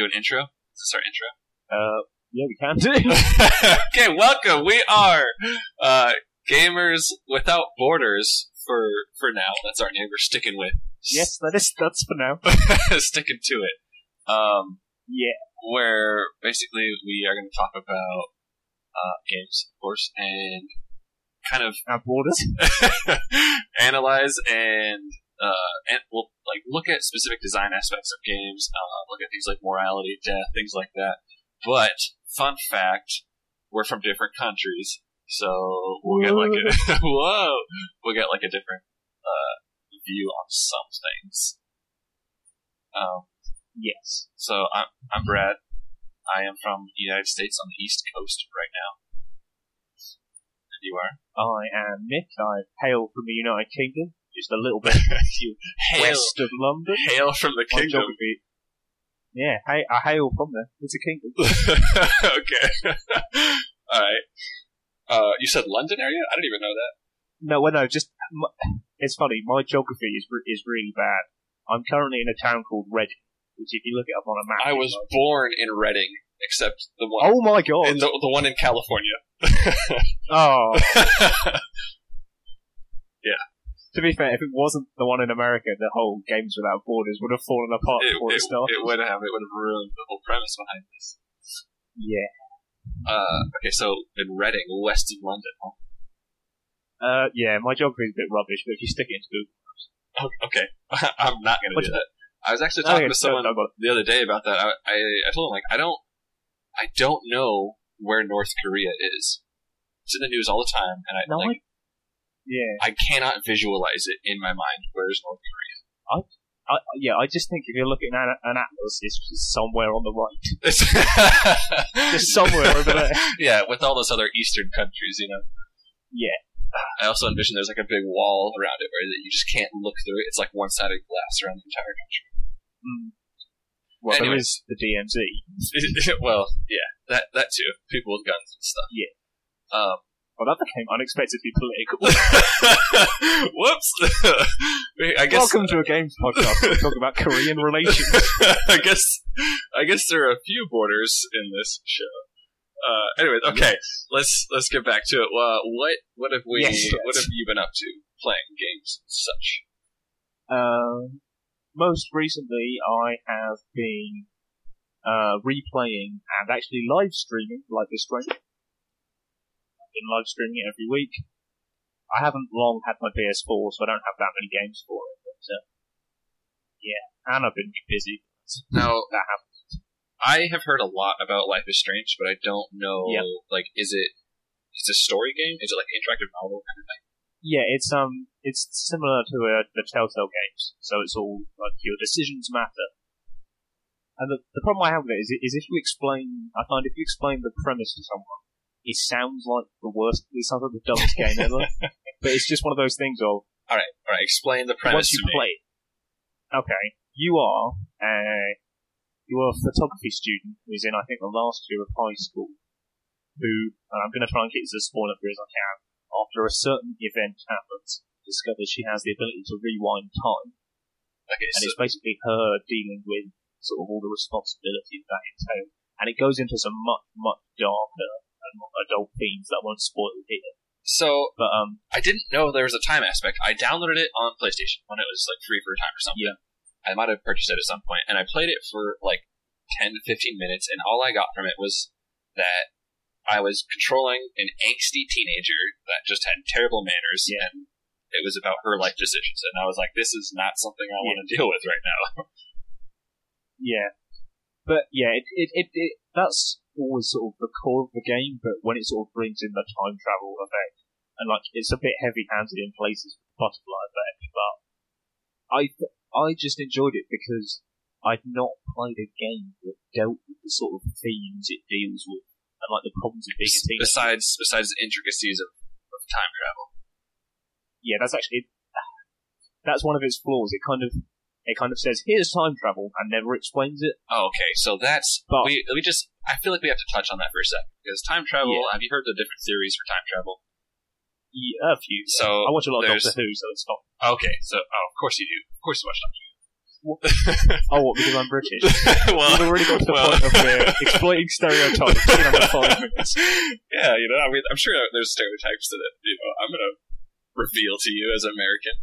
do an intro? Is this our intro? Uh, yeah, we can do. okay, welcome. We are uh, gamers without borders for for now. That's our name. We're sticking with. yes, that is that's for now. sticking to it. Um, Yeah. where basically we are going to talk about uh, games, of course, and kind of Our borders. analyze and uh, and we'll like look at specific design aspects of games, uh, look at things like morality, death, things like that. But fun fact, we're from different countries, so we'll get like a whoa, we'll get like a different uh, view on some things. Um, Yes. so I'm I'm Brad. I am from the United States on the East Coast right now. And you are? I am Nick. I hail from the United Kingdom, just a little bit west of London. hail from the My kingdom. geography. Yeah, hey, I hail from there. It's a kingdom. okay. All right. Uh, you said London area? I didn't even know that. No, well, no, just it's funny. My geography is re- is really bad. I'm currently in a town called Reading, which, if you look it up on a map, I was like- born in Reading, except the one Oh my god! in the the one in California. oh. To be fair, if it wasn't the one in America, the whole Games Without Borders would have fallen apart it, before it, it, started. it would have it would have ruined the whole premise behind this. yeah. Uh, okay, so in Reading, west of London. Huh? Uh, yeah, my geography is a bit rubbish, but if you stick it into Google, Maps. Okay, I'm not going to do that. I was actually Okay, talking to someone no, no, but- the other day about that. I, I I told him like I don't I don't know where North Korea is. It's in the news all the time, and I no, like I, yeah, I cannot visualize it in my mind. Where's North Korea? I, yeah, I just think if you're looking at an atlas, it's just somewhere on the right, just somewhere over there. yeah, with all those other Eastern countries, you know. Yeah. I also envision there's like a big wall around it where you just can't look through it. It's like one-sided glass around the entire country. Mm. Well, there Anyways. is the DMZ. well, yeah, that that too. People with guns and stuff. Yeah. Um, Well, that became unexpectedly political. Whoops. I guess. Welcome to a games podcast. where We talk about Korean relations. I guess. I guess there are a few borders in this show. Uh, anyways, okay. Let's let's get back to it. Uh, what what have we? Yes, what have you been up to? Playing games and such. Um, most recently, I have been uh, replaying and actually live streaming like this stream. Been live streaming it every week. I haven't long had my PS4, so I don't have that many games for it. But uh, yeah, and I've been busy. Now, That happens. I have heard a lot about Life is Strange, but I don't know. Like, is it? Is it a story game? Is it like an interactive novel kind of thing? Yeah, it's um, it's similar to uh, the Telltale games. So it's all like your decisions matter. And the, the problem I have with it is, is if you explain, I find if you explain the premise to someone, it sounds like the worst. It sounds like the dumbest game ever. But it's just one of those things of All right, all right. Explain the premise once you to me. play it. Okay, you are a you are a photography student who's in I think the last year of high school. Who and I'm going to try and get this as spoiler free as I can. After a certain event happens, discovers she has the ability to rewind time, Okay, and so it's basically her dealing with sort of all the responsibilities that entails. And it goes into some much much darker adult themes that won't spoil here. so But um, I didn't know there was a time aspect. I downloaded it on PlayStation when it was like free for a time or something. Yeah. I might have purchased it at some point, and I played it for like ten to fifteen minutes, and all I got from it was that I was controlling an angsty teenager that just had terrible manners, Yeah. and it was about her life decisions. And I was like, this is not something I want to deal with right now. Yeah, but yeah, it, it, it, it that's always sort of the core of the game. But when it sort of brings in the time travel effect, and like it's a bit heavy-handed in places with the butterfly effect, but I th- I just enjoyed it because I'd not played a game that dealt with the sort of themes it deals with and like the problems of being a teenager. besides besides the intricacies of, of time travel. yeah, that's actually that's one of its flaws. It kind of it kind of says here's time travel and never explains it. Oh, okay, so that's But- we we just I feel like we have to touch on that for a second because time travel. Yeah. Have you heard the different theories for time travel? Yeah, a few. So I watch a lot of Doctor Who, so it's not. Okay, so oh, of course you do. Of course you watch Doctor Who. Oh, what? Because I'm British. well, We've already got to the well- point of we're exploiting stereotypes in under five minutes. yeah, you know, I mean, I'm sure there's stereotypes that you know I'm gonna reveal to you as American.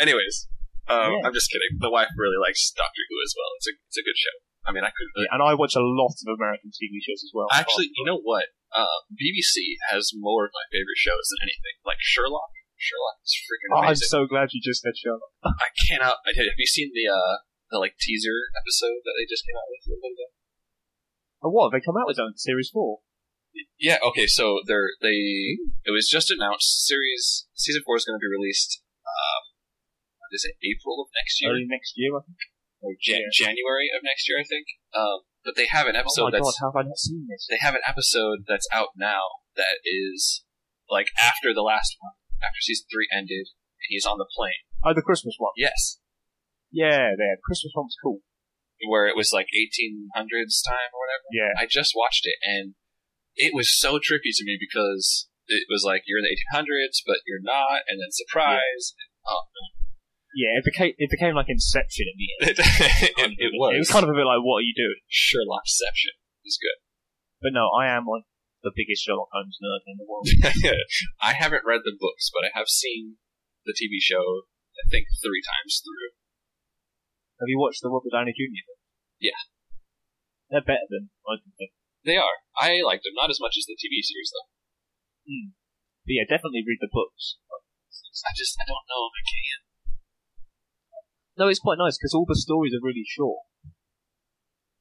Anyways, um, Yeah. I'm just kidding. The wife really likes Doctor Who as well. It's a it's a good show. I mean, I could And I watch a lot of American TV shows as well. actually, you know what? Uh, BBC has more of my favorite shows than anything. Like Sherlock. Sherlock is freaking Oh, I'm so glad you just said Sherlock. I cannot. I you, have you seen the uh the like teaser episode that they just came out with a little bit ago? Oh, what? They come out with own series four. Yeah. Okay. So they're they. It was just announced. Series season four is going to be released. Um, what is it? April of next year Early next year, I think. Or Jan- yeah. January of next year, I think. Um, but they have an Oh episode god, that's how have I not seen this? they have an episode that's out now that is like after the last one, after season three ended. and He's on the plane. Oh, the Christmas one. Yes, Yeah, there. The Christmas one was cool. where it was like 1800s time or whatever. Yeah. I just watched it and it was so trippy to me because it was like you're in the 1800s, but you're not, and then surprise. Oh, Yeah, it became it became like Inception in the end. it, it, was. It was kind of a bit like, what are you doing? Sherlockception. Was good. But no, I am like the biggest Sherlock Holmes nerd in the world. I haven't read the books, but I have seen the TV show. I think three times through. Have you watched the Robert Downey Jr. films? Yeah. They're better than I can think. They are. I liked them, not as much as the TV series though. Hmm. But yeah, definitely read the books. I just I don't know if I can. No, it's quite nice because all the stories are really short.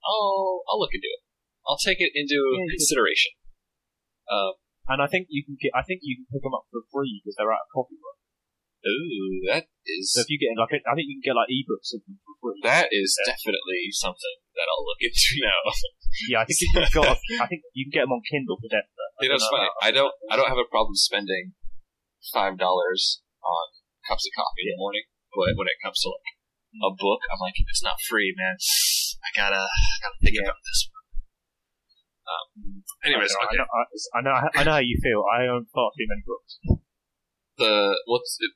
Oh, I'll look into it. I'll take it into Yeah, consideration. Um, And I think you can get, I think you can pick them up for free because they're out of copyright. ooh, that is So if you get like, I think you can get like ebooks of them for free. that is definitely something that I'll look into now. Yeah, I think you've got, I think you can get them on Kindle for death. You know, it's funny. I don't I don't have a problem spending five dollars on cups of coffee in the morning, but when it comes to like a book, I'm like, if it's not free, man, I gotta I gotta think about this one. Um, anyways, I okay. know, I, I know, I know how you feel. I own far too many books. The what's it,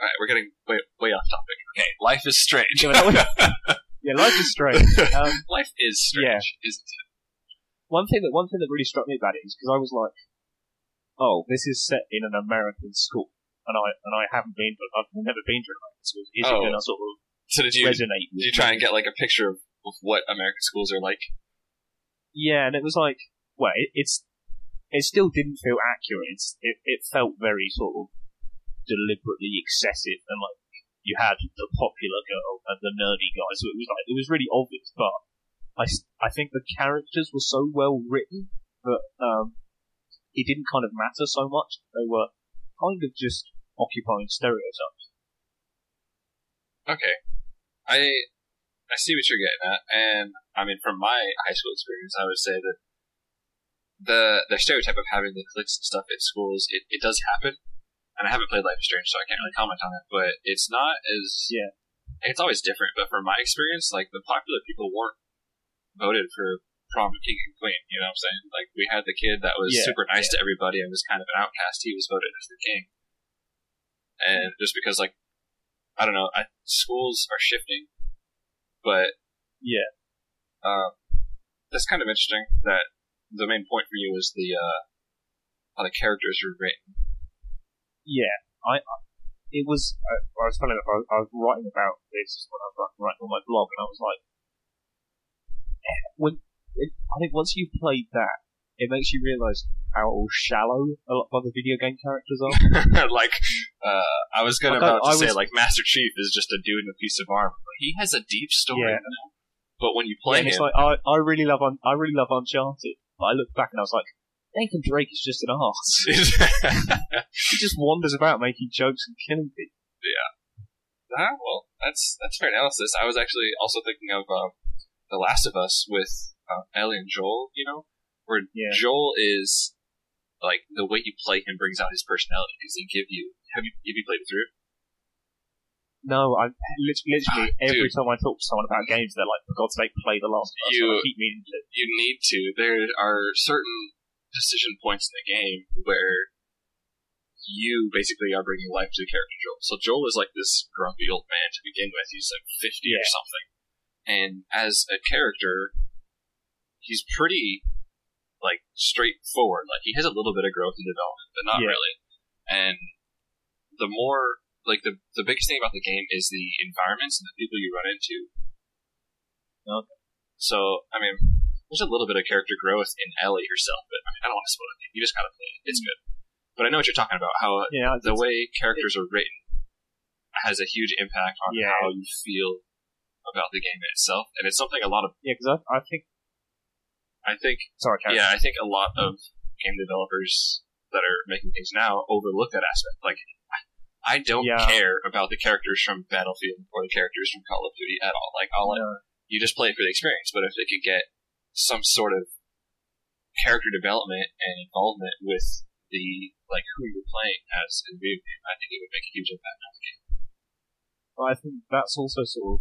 all right? We're getting way way off topic. Okay, life is strange. Yeah, life is strange. Um, life is strange, isn't it? one thing that one thing that really struck me about it is because I was like, oh, this is set in an American school, and I and I haven't been, to I've never been to an American school. Is Oh. it going to sort of So did you resonate? did you try and get like a picture of, of what American schools are like? Yeah, and it was like, well, it, it's it still didn't feel accurate. It's, it it felt very sort of deliberately excessive, and like you had the popular girl and the nerdy guy, so it was like it was really obvious. But I I think the characters were so well written that um it didn't kind of matter so much. They were kind of just occupying stereotypes. Okay, I I see what you're getting at, and I mean, from my high school experience, I would say that the the stereotype of having the cliques and stuff at schools it, it does happen, and I haven't played Life is Strange, so I can't really comment on it. But it's not as Yeah. it's always different. But from my experience, like the popular people weren't voted for prom king and queen. You know what I'm saying? Like we had the kid that was Yeah, super nice to everybody and was kind of an outcast. He was voted as the king, and just because like I don't know, I, schools are shifting, but Yeah. um, that's kind of interesting. That the main point for you is the uh, how the characters were written. Yeah, I, I it was. I, I was funny enough. I, I was writing about this when I was writing, writing on my blog, and I was like, eh, when it, I think once you've played that, it makes you realise how shallow a lot of other video game characters are. like uh, I was gonna I- about to I say, was- like Master Chief is just a dude in a piece of armor. But he has a deep story. Yeah. But when you Yeah, play it's him, like I, I really love Un- I really love Uncharted. But I looked back and I was like, Nathan Drake is just an arse. he just wanders about making jokes and killing people. Yeah. Ah, well, that's that's fair analysis. I was actually also thinking of um, The Last of Us with uh, Ellie and Joel. You know, where Yeah. Joel is like the way you play him brings out his personality because they give you. Have you have you played it through? No, I lit- literally Ah, every dude. time I talk to someone about games, they're like, "For God's sake, play the Last Us." You- keep meaning to. You need to. There are certain decision points in the game where you basically are bringing life to the character Joel. So Joel is like this grumpy old man to begin with. He's like 50 or something. And as a character, he's pretty like straightforward. Like he has a little bit of growth and development, but not Yeah. really. And the more like the the biggest thing about the game is the environments and the people you run into. Okay. So I mean, there's a little bit of character growth in Ellie herself, but I mean, I don't want to spoil it. You just gotta play it. It's mm. good. But I know what you're talking about. How Yeah, the way characters are written has a huge impact on Yeah. how you feel about the game itself, and it's something a lot of yeah, because I, I think. I think Sorry, yeah I think a lot of game developers that are making things now overlook that aspect. Like I don't Yeah. care about the characters from Battlefield or the characters from Call of Duty at all. Like all I, No. you just play it for the experience. But if they could get some sort of character development and involvement with the like who you're playing as in the video game, I think it would make a huge impact on the game. But I think that's also sort of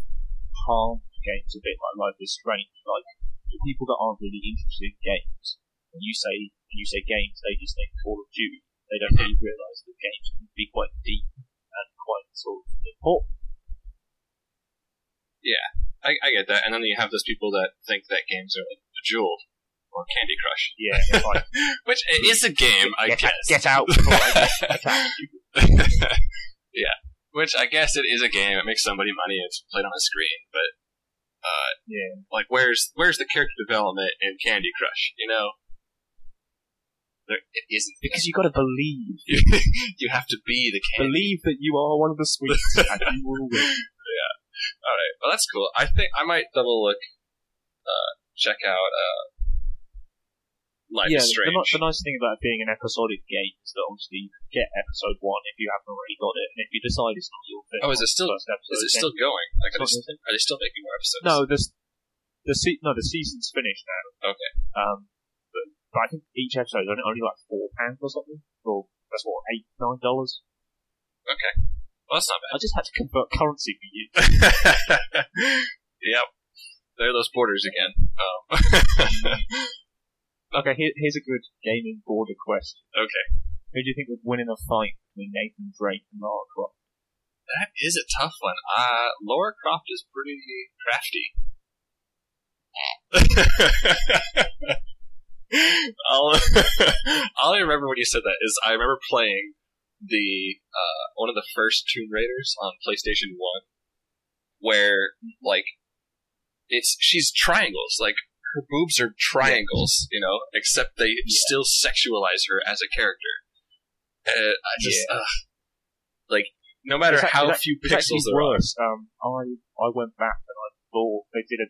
harmed games a bit like Life is Strange. Like the people that aren't really interested in games, when you say when you say games, they just think Call of Duty. They don't really realise that games can be quite deep and quite sort of important. I, I get that, and then you have those people that think that games are like Bejeweled or Candy Crush, Yeah, like which it is a game, I get, guess. get out before I get yeah, which I guess it is a game. It makes somebody money. It's played on a screen, but uh, Yeah, like, where's where's the character development in Candy Crush? You know, there it isn't because you got to believe, you have to be the candy. believe that you are one of the sweets, and you will win. Yeah. All right, well that's cool. I think I might double look, uh, check out uh, Life yeah, is the, Strange. ni- the nice thing about it being an episodic game is that obviously you can get episode one if you haven't already got it, and if you decide it's not your thing, Oh, is it still- first episode, is it still going? Like, are they, not your thing. are they still making more episodes? No, the the se- no the season's finished now. Okay. Um, but, I think each episode is only, only like four pounds or something. Or that's what eight nine dollars. Okay. Well, that's not bad. I just had to convert currency for you. yep. There are those borders again. Um, Okay, here, here's a good gaming border question. okay. Who do you think would win in a fight between Nathan Drake and Lara Croft? That is a tough one. Uh, Laura Croft is pretty crafty. all, all I remember when you said that is I remember playing the uh, one of the first Tomb Raiders on PlayStation One, where like it's she's triangles, like her boobs are triangles, you know, except they still sexualize her as a character. Uh, I just ugh. like no matter It's act- how it's act- few pixels there are. Um, I I went back and I thought they did a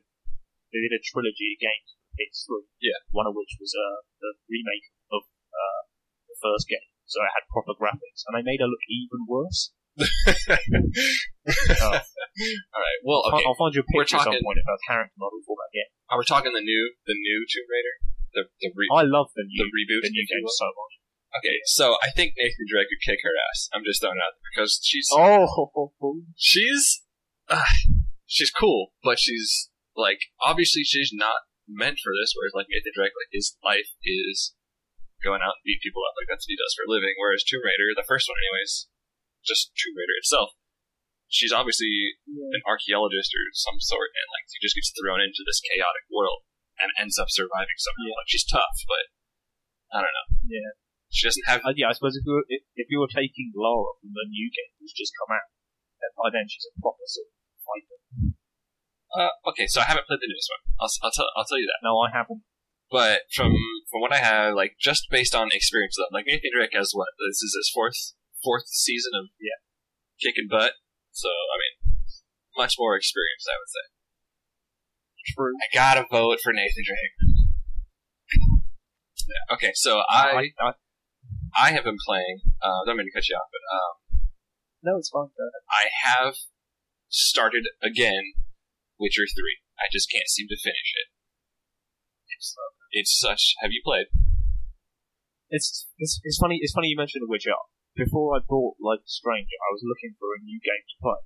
they did a trilogy of games for PS3. Yeah. One of which was uh, the remake of uh, the first game, so it had proper graphics, and they made her look even worse. Oh. All right. Well, I'll. I'll find you a picture at some talking- point of her character model for that game. Are we talking the new, the new Tomb Raider, the the, re- I love the the new reboot? the new game so much. Okay, so I think Nathan Drake could kick her ass. I'm just throwing out there because she's Oh, she's uh, she's cool, but she's like obviously she's not meant for this. Whereas like Nathan Drake, like his life is going out and beat people up. Like that's what he does for a living. Whereas Tomb Raider, the first one, anyways, just Tomb Raider itself. She's obviously an archaeologist or some sort, and like she just gets thrown into this chaotic world and ends up surviving somehow. Like she's tough, but I don't know. Yeah. She doesn't have. Uh, yeah, I suppose if you were, if, if you were taking Lara from the new game that's just come out, then by then she's a proper sort of fighter. Uh, okay, so I haven't played the newest one. I'll, I'll tell I'll tell you that. No, I haven't. But from from what I have, like just based on experience, though, like Nathan Drake has what this is his fourth fourth season of Yeah. kicking butt. So I mean, much more experience, I would say. True. I gotta vote for Nathan Drake. Yeah, okay, so I I, I, I have been playing. Uh, don't mean to cut you off, but um, no, it's fine. I have started again Witcher Three. I just can't seem to finish it. It's it's such. Have you played? It's, it's it's funny. It's funny you mentioned The Witcher. Before I bought Life is Strange, I was looking for a new game to play,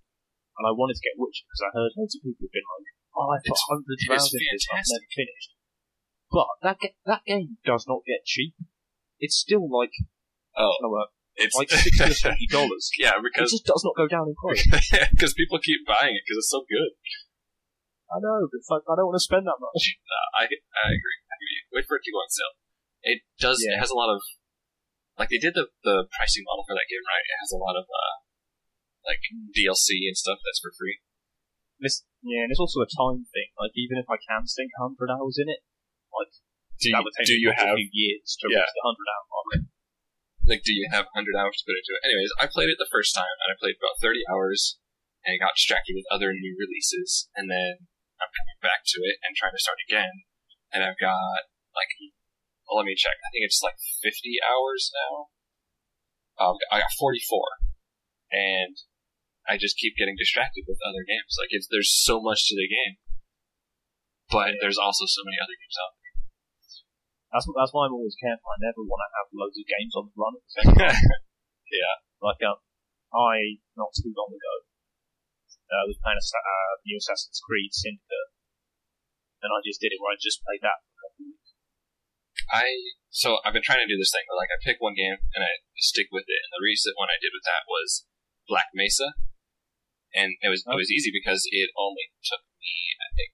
and I wanted to get Witcher because I heard loads of people have been like, "Oh, I put hundreds of hours into this, I've never finished." But that ga- that game does not get cheap. It's still like Oh, It's like sixty or seventy dollars. yeah, because It just does not go down in price. because people keep buying it because it's so good. I know, but it's like I don't want to spend that much. I I agree. I agree. Wait for it to go on sale. It does. It has a lot of like they did the the pricing model for that game right. It has a lot of uh like DLC and stuff that's for free. This, yeah, and it's also a time thing. Like even if I can sink hundred hours in it, like Do that you, would take do you have a few years to yeah. reach the hundred hour mark. like do you have 100 hours to put into it? Anyways, I played it the first time and I played about 30 hours and got distracted with other new releases and then I'm coming back to it and trying to start again and I've got like well, let me check. I think it's like 50 hours now. Um, I got 44 and I just keep getting distracted with other games. Like it's there's so much to the game, but there's also so many other games out That's that's why I'm always careful. I never want to have loads of games on the run at the same time. there. Like um, I not too long ago uh, was playing a uh, new Assassin's Creed Syndicate, and I just did it where I just played that for a couple of weeks. I so I've been trying to do this thing where like I pick one game and I stick with it. And the recent one I did with that was Black Mesa, and it was it was easy because it only took me I think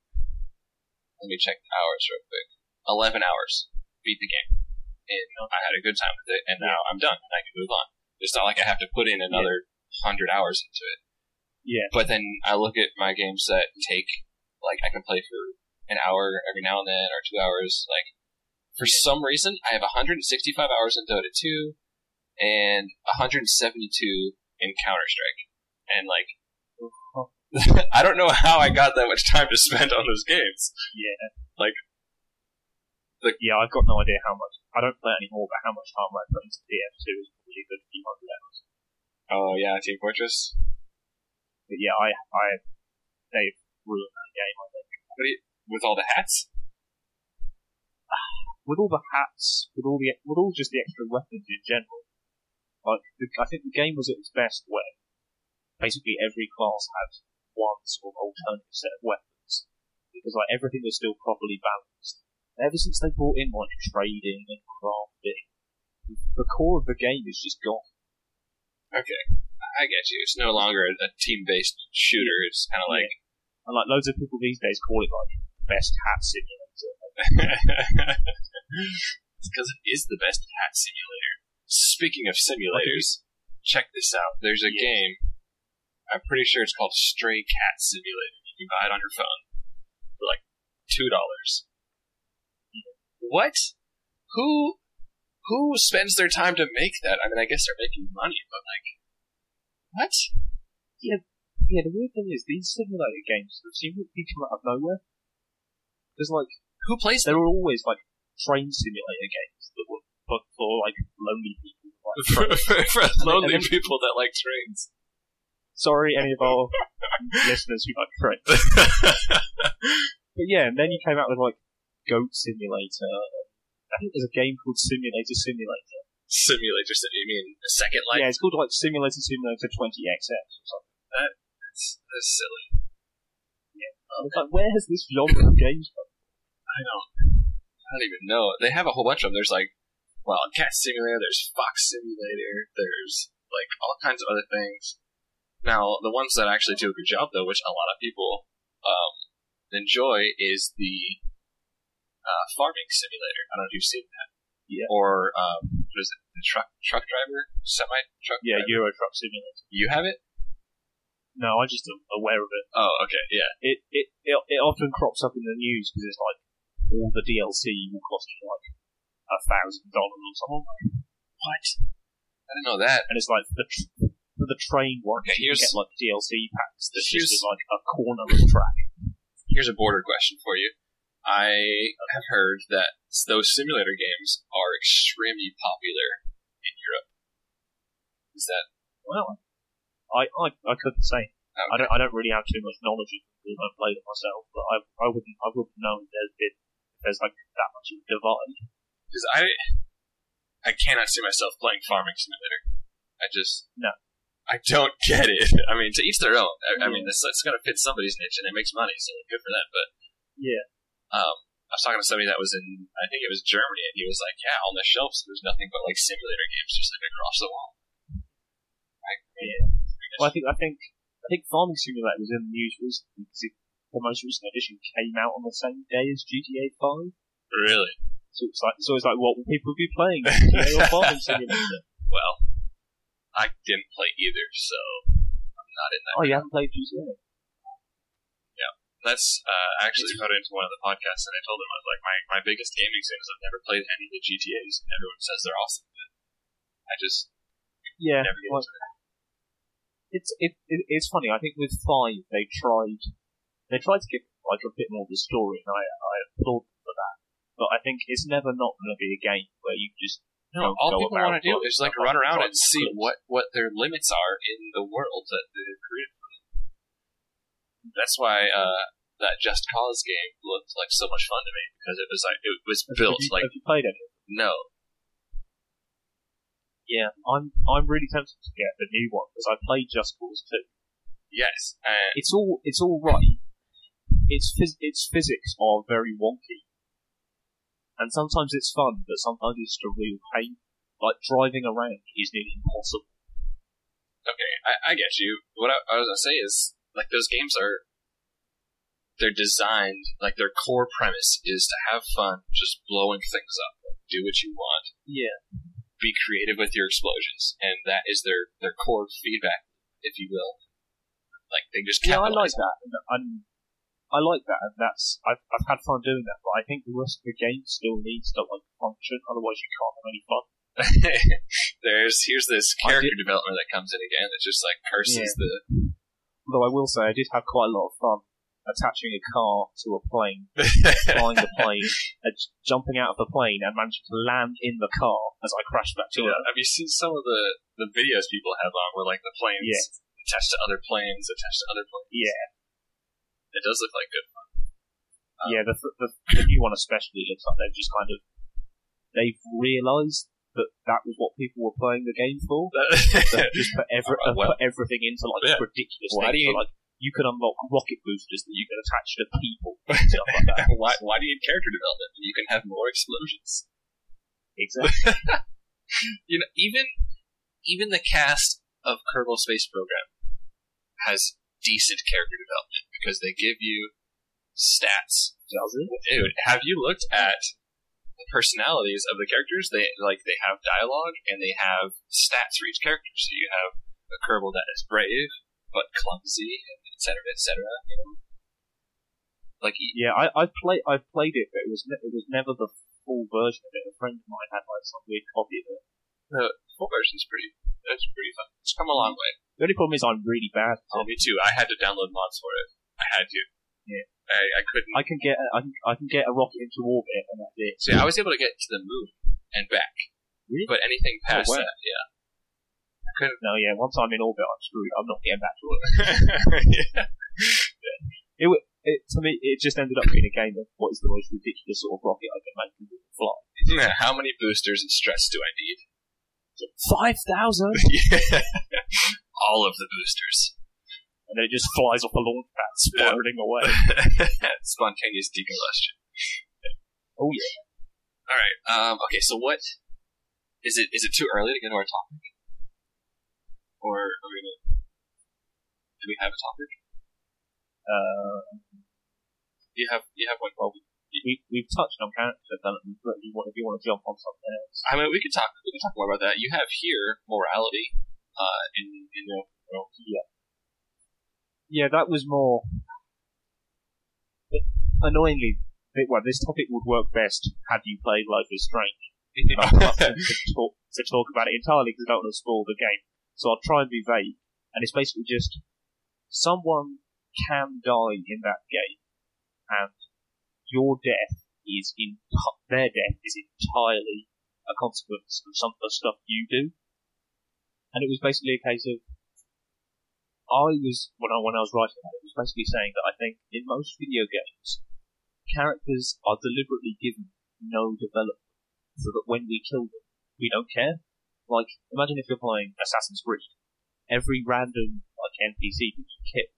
let me check the hours real quick eleven hours to beat the game, and I had a good time with it. And now I'm done and I can move on. It's not like I have to put in another hundred hours into it. Yeah, But then I look at my games that take like I can play for an hour every now and then or two hours. Like for some reason, I have 165 hours in Dota 2 and 172 in Counter Strike, and like I don't know how I got that much time to spend on those games. yeah, Like, the- yeah. I've got no idea how much. I don't play anymore, but how much time I put into TF2 is probably a good few hundred hours. Oh yeah, Team Fortress. But yeah, I I they've ruined that game. I think with all the hats. with all the hats, with all the with all just the extra weapons in general. Like the, I think the game was at its best when basically every class had one sort of alternative set of weapons because like everything was still properly balanced. Ever since they brought in like trading and crafting, the core of the game is just gone. Okay, I get you. It's no longer a, a team-based shooter. It's kind of like And like loads of people these days call it like best hat simulator. it's because it is the best hat simulator. Speaking of simulators, check this out. There's a Yes. game. I'm pretty sure it's called Stray Cat Simulator. You can buy it on your phone for like two dollars. What? Who? Who spends their time to make that? I mean, I guess they're making money, but like, what? Yeah, yeah, the weird thing is these simulator games they seem to be come out of nowhere. There's like Who plays there were always like train simulator games that were but for like lonely people. like for, for lonely and then- people that like trains? Sorry, any of our listeners who like trains. But yeah, and then you came out with like Goat Simulator. I think there's a game called Simulator Simulator. Simulator, sim- you mean a second life? yeah, it's called like Simulator Simulator 20XX or something. That's, that's silly. It's like, where has this genre of games come? I don't. I don't even know. They have a whole bunch of them. There's like Wildcat Simulator. There's Fox Simulator. There's like all kinds of other things. Now, the ones that actually do a good job, though, which a lot of people um, enjoy, is the uh, farming simulator. I don't know if you've seen that. Yeah. Or um, what is it? Truck truck driver, semi truck. Yeah, driver? Euro Truck Simulator. You have it? No, I just am aware of it. Oh, okay, yeah. It it it, it often crops up in the news because it's like all the DLC will cost you like a thousand dollars or something. What? I didn't know that. And it's like the tr- for the train one, Okay, you get like DLC packs that's here's- just like a corner of the track. Here's a border question for you. I have heard that those simulator games are extremely popular in Europe. Is that Well, I I, I couldn't say. Oh, I don't I don't really have too much knowledge of because I've played it myself, but I I wouldn't I wouldn't know if there's been if there's like that much of a divide. Because I, I cannot see myself playing Farming Simulator. I just No. I don't get it. I mean, to each their own. I, I mean, it's, it's got to fit somebody's niche, and it makes money, so good for them. But Yeah. Um, I was talking to somebody that was in, I think it was Germany, and he was like, "Yeah, on the shelves, there's nothing but like simulator games, just like across the wall." Yeah, Well, I think I think I think Farming Simulator was in the news recently because it, the most recent edition came out on the same day as GTA Five. Really? So it's like so it's like what will people be playing GTA or Farming Simulator? Well, I didn't play either, so I'm not in that. Oh, you haven't played GTA? That's uh, actually put into one of the podcasts, and I told him I was like, my, my biggest gaming sin is I've never played any of the GTA's, and everyone says they're awesome. But I just Yeah. never get well, into it. it's it, it it's funny. I think with five they tried they tried to give like a bit more of the story, and I I applaud them for that. But I think it's never not going to be a game where you just No, all go people want to do is like run around and see what what their limits are in the world that they've created. That's why uh, that Just Cause game looked like so much fun to me because it was like it was Have built you, like have you played any? no. Yeah, I'm I'm really tempted to get the new one because I played Just Cause 2. Yes, and It's all it's all right. Its phys- its physics are very wonky, and sometimes it's fun, but sometimes it's just a real pain. Like driving around is nearly impossible. okay, I, I get you. What I, I was gonna say is like those games are they're designed like their core premise is to have fun, just blowing things up, like do what you want, Yeah. be creative with your explosions, and that is their their core feedback, if you will. Like they just Yeah, I like that. And I like that, and that's I've I've had fun doing that. But I think the rest of the game still needs to like function. Otherwise, you can't have any fun. There's here's this character development that comes in again that just like curses the Although I will say, I did have quite a lot of fun attaching a car to a plane, flying the plane, and j- jumping out of the plane, and managing to land in the car as I crashed back to Yeah, Earth. have you seen some of the the videos people have on where like the planes Yeah. attached to other planes, attached to other planes? Yeah, It does look like good fun. Um, yeah. The, the the new one especially looks like they've just kind of they've realised that that was what people were playing the game for. Just put, every, uh, well, put everything into like yeah. ridiculous Why things. you- like you can unlock rocket boosters that you can attach to people, stuff like that. why why do you need character development when you can have more explosions? Exactly. You know, even even the cast of Kerbal Space Program has decent character development because they give you stats Does it? dude, have you looked at personalities of the characters? They like they have dialogue and they have stats for each character. So you have a Kerbal that is brave but clumsy, and et cetera, et cetera. You know, like Yeah, I I played I played it, but it was ne- it was never the full version of it. A friend of mine had like some weird copy of it. the full version's pretty. That's pretty fun. It's come a long way. The only problem is I'm really bad. Oh, me too. I had to download mods for it. I had to. Yeah. I, I couldn't. I can get I can, I can get a rocket into orbit, and that's it. See, I was able to get to the moon and back, Really? but anything oh, past wow. that, yeah. I couldn't. No, yeah. Once I'm in orbit, I'm screwed. I'm not getting back to it. yeah. It, wa- it to me, it just ended up being a game of what is the most ridiculous sort of rocket I can make and fly. Yeah, How many boosters and stress do I need? Five thousand, yeah. All of the boosters. and then it just flies off a launch pad, spiraling away. Spontaneous decombustion. Oh yeah. All right. Um, okay. So what is it? Is it too early to get to our topic, or are we gonna? Do we have a topic? Uh, you have? You have one? well, we we've touched on character development, but if you want if you want to jump on something else, I mean, we could talk. We can talk more about that. You have here morality. Uh, in in the world. Yeah, that was more annoyingly. it- Well, this topic would work best had you played Life is Strange. To talk, to talk about it entirely because I don't want to spoil the game. So I'll try and be vague. And it's basically just someone can die in that game, and your death is in their death is entirely a consequence of some of the stuff you do. And it was basically a case of I was when I when I was writing that, it was basically saying that I think in most video games, characters are deliberately given no development so that when we kill them, we don't care. Like, imagine if you're playing Assassin's Creed. Every random like NPC that you kill,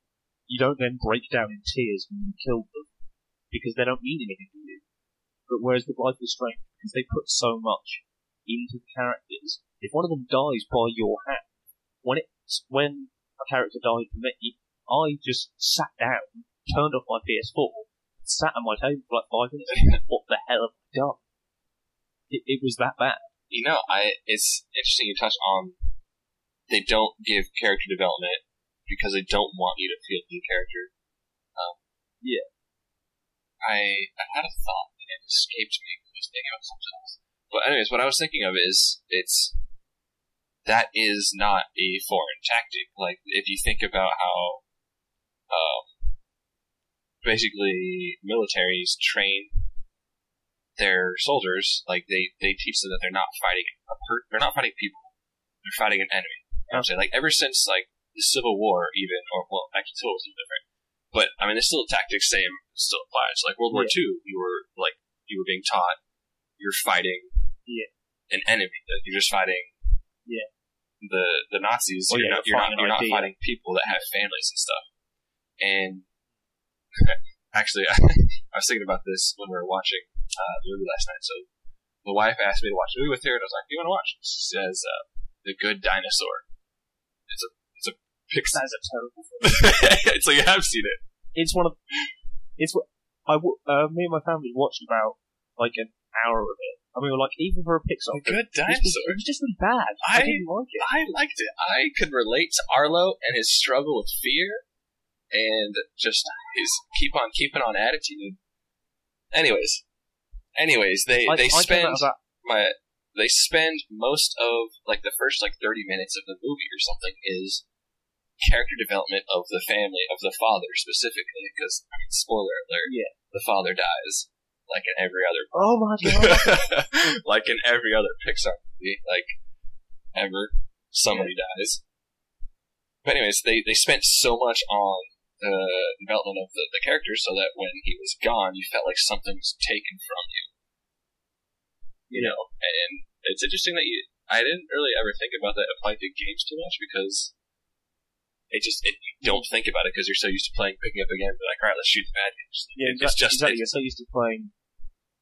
you don't then break down in tears when you kill them because they don't mean anything to you. But whereas with Life is Strange, because they put so much into the characters, if one of them dies by your hand, when it when a character died for me, I just sat down, turned off my PS4, sat at my table for like five minutes. And what the hell have I done? It, it was that bad. You know, I it's interesting you touch on they don't give character development because they don't want you to feel the character. Um, Yeah. I I had a thought and it escaped me. I was thinking about something else. But anyways, what I was thinking of is it's that is not a foreign tactic. Like if you think about how um, basically militaries train their soldiers, like they, they teach them that they're not fighting a per- they're not fighting people, they're fighting an enemy. You know I'm saying? Like ever since like the Civil War, even or well, actually Civil War was a little different, but I mean, there's still a tactics same still applies. Like World War II, you were like you were being taught you're fighting Yeah. an enemy. That you're just fighting Yeah. The the Nazis. Oh, you're yeah, not you're you're not, fighting you're not fighting people that have families and stuff. And actually, I was thinking about this when we were watching uh, the movie last night. So the wife asked me to watch a movie with her, and I was like, "Do you want to watch?" it?" She says, uh, "The Good Dinosaur." It's a it's a Pixar. That's a terrible film. so you have seen it. It's one of it's what I w- uh, me and my family watched about like an hour of it. I mean, like even for a Pixar, Good film, it was, Dinosaur. it was just really bad. I, I- didn't like it. I liked it. I could relate to Arlo and his struggle with fear and just his keep on keeping on attitude. Anyways, anyways, they I, they I spend my they spend most of like the first like 30 minutes of the movie or something is character development of the family of the father specifically because I mean spoiler alert Yeah. the father dies like in every other oh my god! like in every other Pixar movie, like ever, somebody dies. But anyways, they they spent so much on the development of the, the characters so that when he was gone, you felt like something was taken from you. You know, and it's interesting that you. I didn't really ever think about that applied to games too much because it just it, you don't think about it because you're so used to playing, picking up again, be like, all right, let's shoot the bad guys. yeah, it's exactly. just exactly. You're so used to playing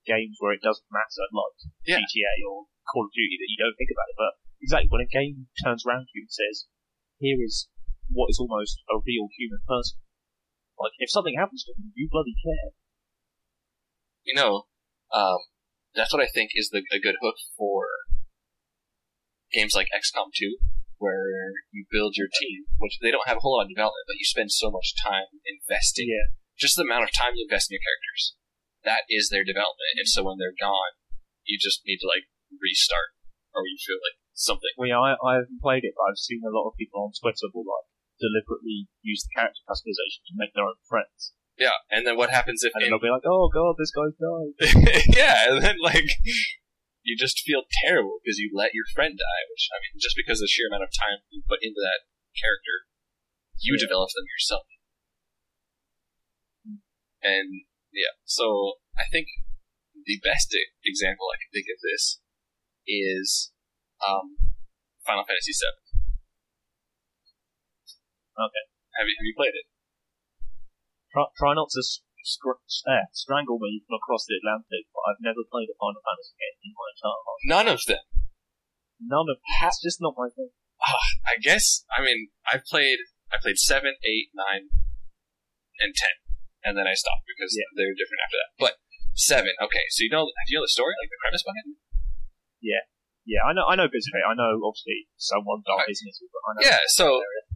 games where it doesn't matter, like Yeah. GTA or Call of Duty, that you don't think about it. But exactly when a game turns around to you and says, "Here is what is almost a real human person," like if something happens to them, you bloody care. you know, um, that's what I think is the, a good hook for games like XCOM 2, where you build your team, which they don't have a whole lot of development, but you spend so much time investing. Yeah. Just the amount of time you invest in your characters. That is their development, and so when they're gone, you just need to, like, restart, or you feel like something. Well, yeah, I, I haven't played it, but I've seen a lot of people on Twitter will like deliberately use the character customization to make their own friends, Yeah, and then what happens if and in they'll be like, "Oh god, this guy's died." yeah, and then like you just feel terrible because you let your friend die. Which I mean, just because of the sheer amount of time you put into that character, you Yeah. develop them yourself. And yeah, so I think the best example I can think of this is um, Final Fantasy VII. Okay. Have you have you played it? Try, try not to scr- uh, strangle me from across the Atlantic, but I've never played a Final Fantasy game in my entire life. None of them. None of that's just not my thing. I guess I mean I played I played seven, eight, nine, and ten, and then I stopped because Yeah. they're different after that. But seven, okay. So you know, do you know the story, like the premise behind it? Yeah, yeah. I know. I know bits of it. I know obviously someone dies in it, but I know. Yeah. So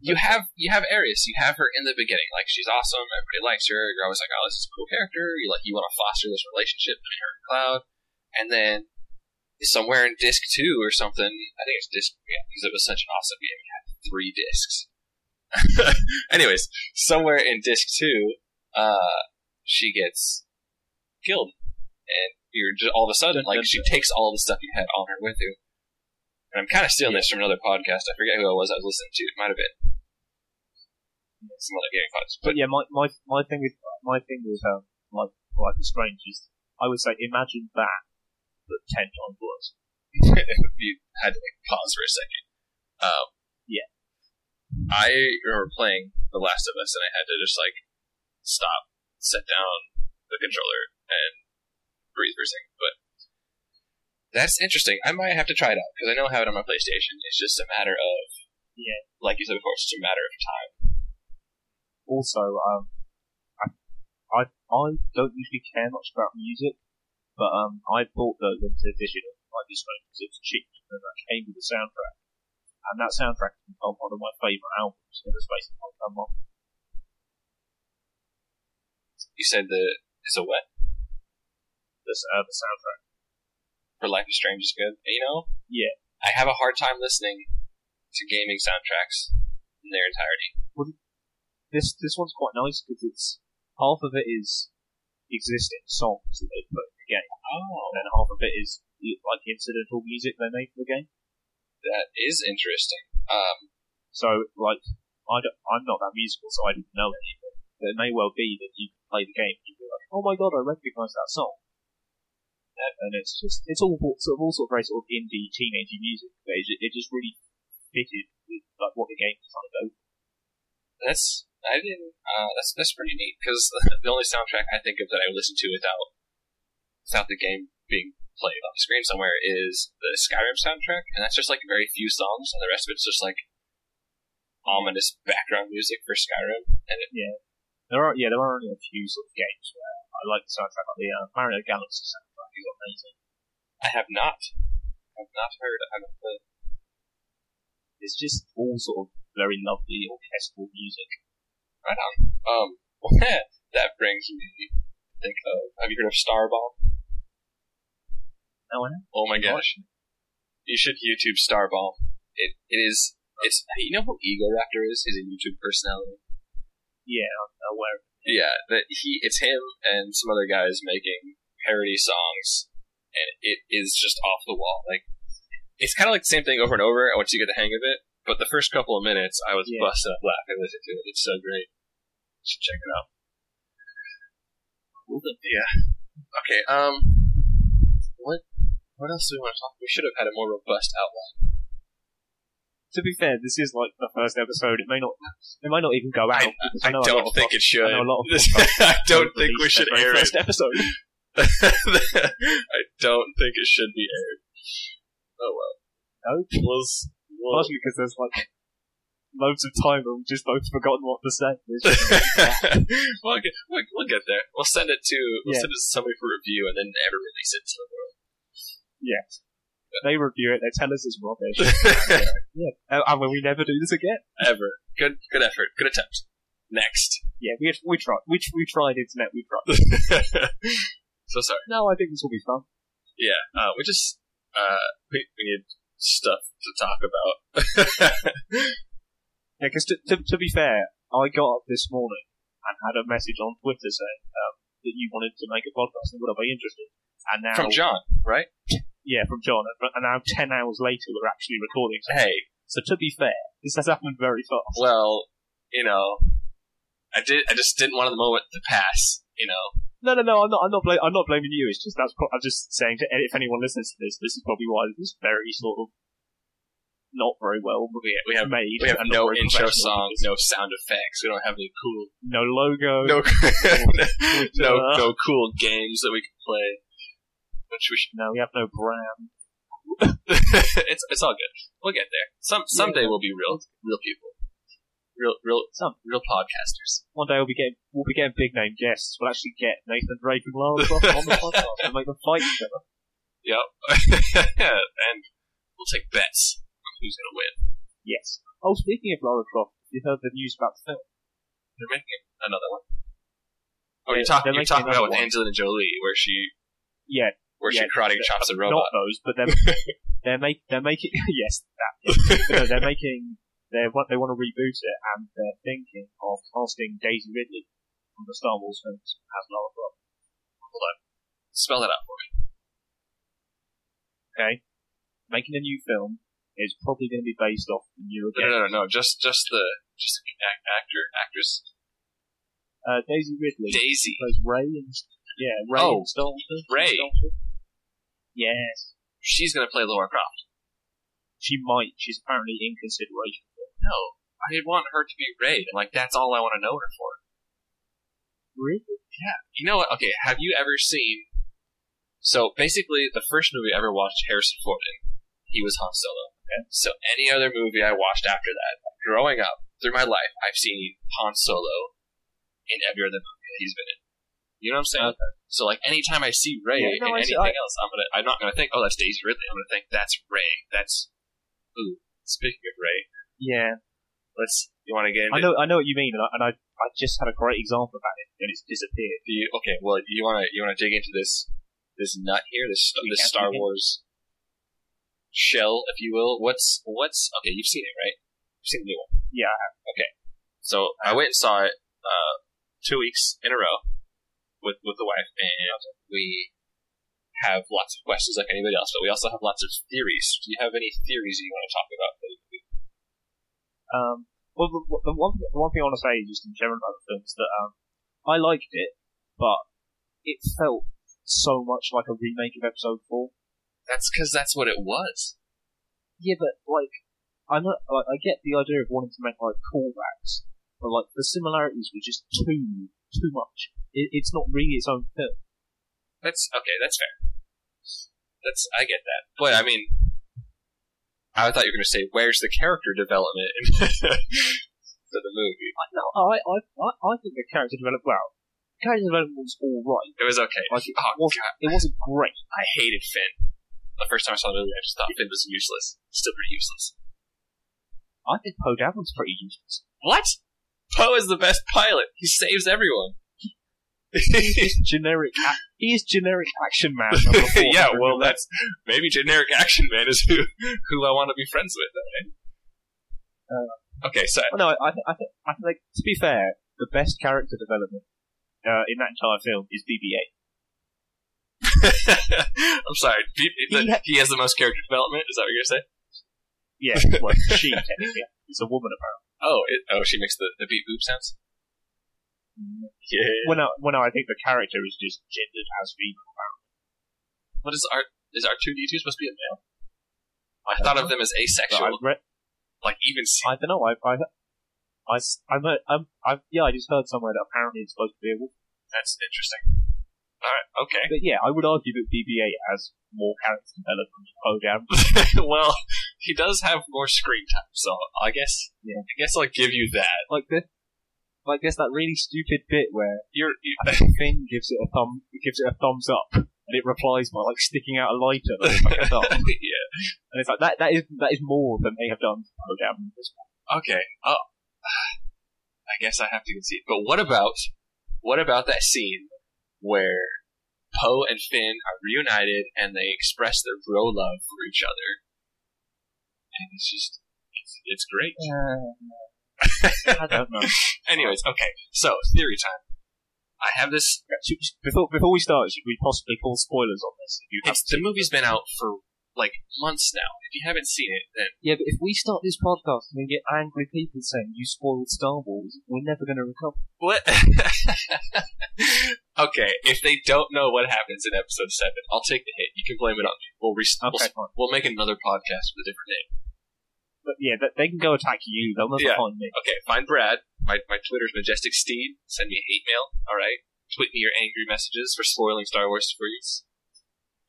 you have you have Aeris. You have her in the beginning, like she's awesome. Everybody likes her. You're always like, oh, this is a cool character. You like you want to foster this relationship between her and Cloud, and then somewhere in disc two or something, I think it's disc yeah, because it was such an awesome game. It had three discs. Anyways, somewhere in disc two, uh, she gets killed, and you're just all of a sudden like she takes all the stuff you had on her with you. And I'm kind of stealing this from another podcast. I forget who it was I was listening to. It might have been some other gaming podcast. But yeah, my, my my thing with my thing with um like Life is Strange is I would say imagine that but ten times worse. you had to like pause for a second. Um, Yeah. I remember playing The Last of Us, and I had to just like stop, set down the controller, and breathe for a second. But that's interesting. I might have to try it out because I know I have it on my PlayStation. It's just a matter of Yeah. Like you said before, it's just a matter of time. Also, um, I, I I don't usually care much about music, but um, I bought the limited edition of like this game because it was cheap and that came with the soundtrack, and that soundtrack has become one of my favourite albums in the space of like a month. You said the is a what The, uh, the soundtrack. for Life is Strange is good. You know, Yeah. I have a hard time listening to gaming soundtracks in their entirety. This this one's quite nice because it's half of it is existing songs that they put in the game, Oh, and then half of it is like incidental music they made for the game. that is interesting. Um, So, like, I don't, I'm not that musical, so I didn't know any of it. But it may well be that you play the game and you'll be like, oh my god, I recognise that song. And, and it's just, it's all sort of, all sort of very sort of indie, teenagey music, but it, it just really fitted with, like, what the game was trying to go that's I didn't. Uh, that's that's pretty neat because the only soundtrack I think of that I listen to without without the game being played on the screen somewhere is the Skyrim soundtrack, and that's just like very few songs, and the rest of it's just like ominous background music for Skyrim. And it, There are, yeah, there are only a few sort of games where I like the soundtrack, like the uh, Mario Galaxy soundtrack is amazing. I have not, I have not heard. I haven't played. It's just all sort of very lovely orchestral music. Right on. Um, well, that brings me to think of. Have you heard of Starbomb? Oh, I know. Oh my gosh. You should YouTube Starbomb. It it is it's you know who Egoraptor is? He's a YouTube personality. Yeah, I'm aware. Yeah, that he it's him and some other guys making parody songs and it is just off the wall. Like it's kinda like the same thing over and over once you get the hang of it. But the first couple of minutes I was Yeah. busting up laughing listening to it. It's so great. You should check it out. Yeah. Okay, um what what else do we want to talk? We should have had a more robust outline. To be fair, this is like the first episode. It may not, it may not even go out. I, I lot don't think it should. I know a lot of I don't think we should air very it. first episode. I don't think it should be aired. Oh well. No, We'll, s- we'll partially because there's like loads of time and we've just both forgotten what to say. We'll, get, we'll, we'll get there. We'll send it to we'll Yeah. send it to somebody for review and then never release it to the world. yes. They review it. They tell us it's rubbish. yeah, and, and when we never do this again. Ever. Good good effort. Good attempt. Next. Yeah, we we tried. We we tried internet. We tried. so sorry. No, I think this will be fun. Yeah. Uh, we just uh we, we need stuff to talk about. Yeah, because to, to to be fair, I got up this morning and had a message on Twitter saying um, that you wanted to make a podcast and would I be interested? And now From John, right? Yeah, from John. And now, 10 hours later, we're actually recording. something. Hey, So, to be fair, this has happened very fast. well, you know, I did. I just didn't want the moment to pass. You know, No, no, no, I'm not, I'm not, bla- I'm not blaming you. It's just, that's, pro- I'm just saying to, if anyone listens to this, this is probably why this is very sort of not very well we, we have made. we have no intro songs, no sound effects. We don't have any cool, No logo. no, no, no cool games that we can play. Which we should. No, we have no brand. it's it's all good. We'll get there. Some someday we'll be real, real people, real, real, Some. real podcasters. One day we'll be getting, we'll be getting big name guests. We'll actually get Nathan Drake and Lara Croft on the podcast and make them fight each other. Yep, and we'll take bets on who's gonna win. Yes. Oh, speaking of Lara Croft, you heard the news about the film? They're making another one. Oh, you're talking you're talking about with Angelina Jolie, where she Yeah, where Yeah, she karate the- chops a not those, but they're they're make they're making yes that no, they're making they want they want to reboot it and they're thinking of casting Daisy Ridley from the Star Wars films as Lara Croft. Hold on, spell that out for me. Okay, making a new film is probably going to be based off the newer No, no, no, no, just just the just the act- actor actress Uh, Daisy Ridley Daisy. plays Rey and yeah Rey Oh, in Star Wars. Rey. Yes, She's gonna play Lara Croft. she might. She's apparently in consideration. No, I want her to be Rey. and, Like that's all I want to know her for. Really? Yeah. You know what? Okay, have you ever seen? So basically, the first movie I ever watched Harrison Ford in, he was Han Solo. So any other movie I watched after that, growing up through my life, I've seen Han Solo in every other movie that he's been in. You know what I'm saying? Okay. So like anytime I see Rey Yeah, no, in anything I- else, I'm gonna I'm not gonna think, oh that's Daisy Ridley. I'm gonna think that's Rey. That's ooh. Speaking of Rey, Yeah, let's you want to get into I know, I know what you mean, and I, and I, I just had a great example about it, and it's disappeared. Do you, okay, well, you want to you want to dig into this this nut here, this We this Star. Wars shell, if you will. What's what's okay? You've seen it, right? You've seen the new one. Yeah, I So I went and saw it uh, two weeks in a row with with the wife, and we have lots of questions like anybody else, but we also have lots of theories. Do you have any theories you want to talk about? for the movie? Um, well, the, the one the one thing I want to say just in general about the film is that um, I liked it, but it felt so much like a remake of Episode Four. That's because that's what it was. Yeah, but like I know, like, I get the idea of wanting to make like callbacks, but like the similarities were just too too much. It, it's not really its own film. That's okay. That's fair. That's I get that, but I mean, I thought you were going to say, "Where's the character development to the movie?" I no, I I I, I think the character development well, character development was all right. It was okay. Like it Oh, wasn't God. it wasn't great. I hated Finn. The first time I saw the movie, I just thought Finn was useless. Still pretty useless. I think Poe Dameron's pretty useless. What? Poe is the best pilot. He saves everyone. He's generic. ac- He is generic action man. Yeah, well, that's maybe generic action man is who who I want to be friends with. Right? Uh, okay, so no, I think I think I think like, to be fair, the best character development uh, in that entire film is BB-8. I'm sorry. He, He ha- he has the most character development. Is that what you're gonna say? Yeah, well, she technically it's a woman apparently. Oh, it, oh, she makes the, the beep boop sounds. Yeah. Well, no, well, no, I think the character is just gendered as female. What is R? Is R two D two supposed to be a male? I don't thought of know. them as asexual, I've like even. I don't know. I, I, I, I'm, a, I'm, I've, yeah, I just heard somewhere that apparently it's supposed to be a woman. That's interesting. All right. Okay. But yeah, I would argue that BB-8 has more character development than Poe Dameron. well, he does have more screen time, so I guess. Yeah. I guess I'll give you that. Like the, like there's that really stupid bit where You're. You, Finn gives it a thumb, gives it a thumbs up, and it replies by like sticking out a lighter. Like, a thumb. yeah. And it's like that. That is that is more than they have done for Poe Dameron. at this point. Okay. Oh. I guess I have to concede. But what about what about that scene where Poe and Finn are reunited and they express their bro love for each other, and it's just it's it's great. I don't know. Anyways, okay. So theory time. I have this. Should- should- Before before we start, should we possibly call spoilers on this? If you have the movie's been out for like months now. If you haven't seen it, then Yeah, but if we start this podcast and we get angry people saying you spoiled Star Wars, we're never going to recover. what? okay, if they don't know what happens in episode seven, I'll take the hit. You can blame it on me. We'll re- Okay, we'll, we'll make another podcast with a different name. Yeah, they, they can go attack you. They'll never Yeah. find me. Okay, find Brad. My my Twitter's majestic steed. Send me a hate mail. All right. Tweet me your angry messages for spoiling Star Wars for you.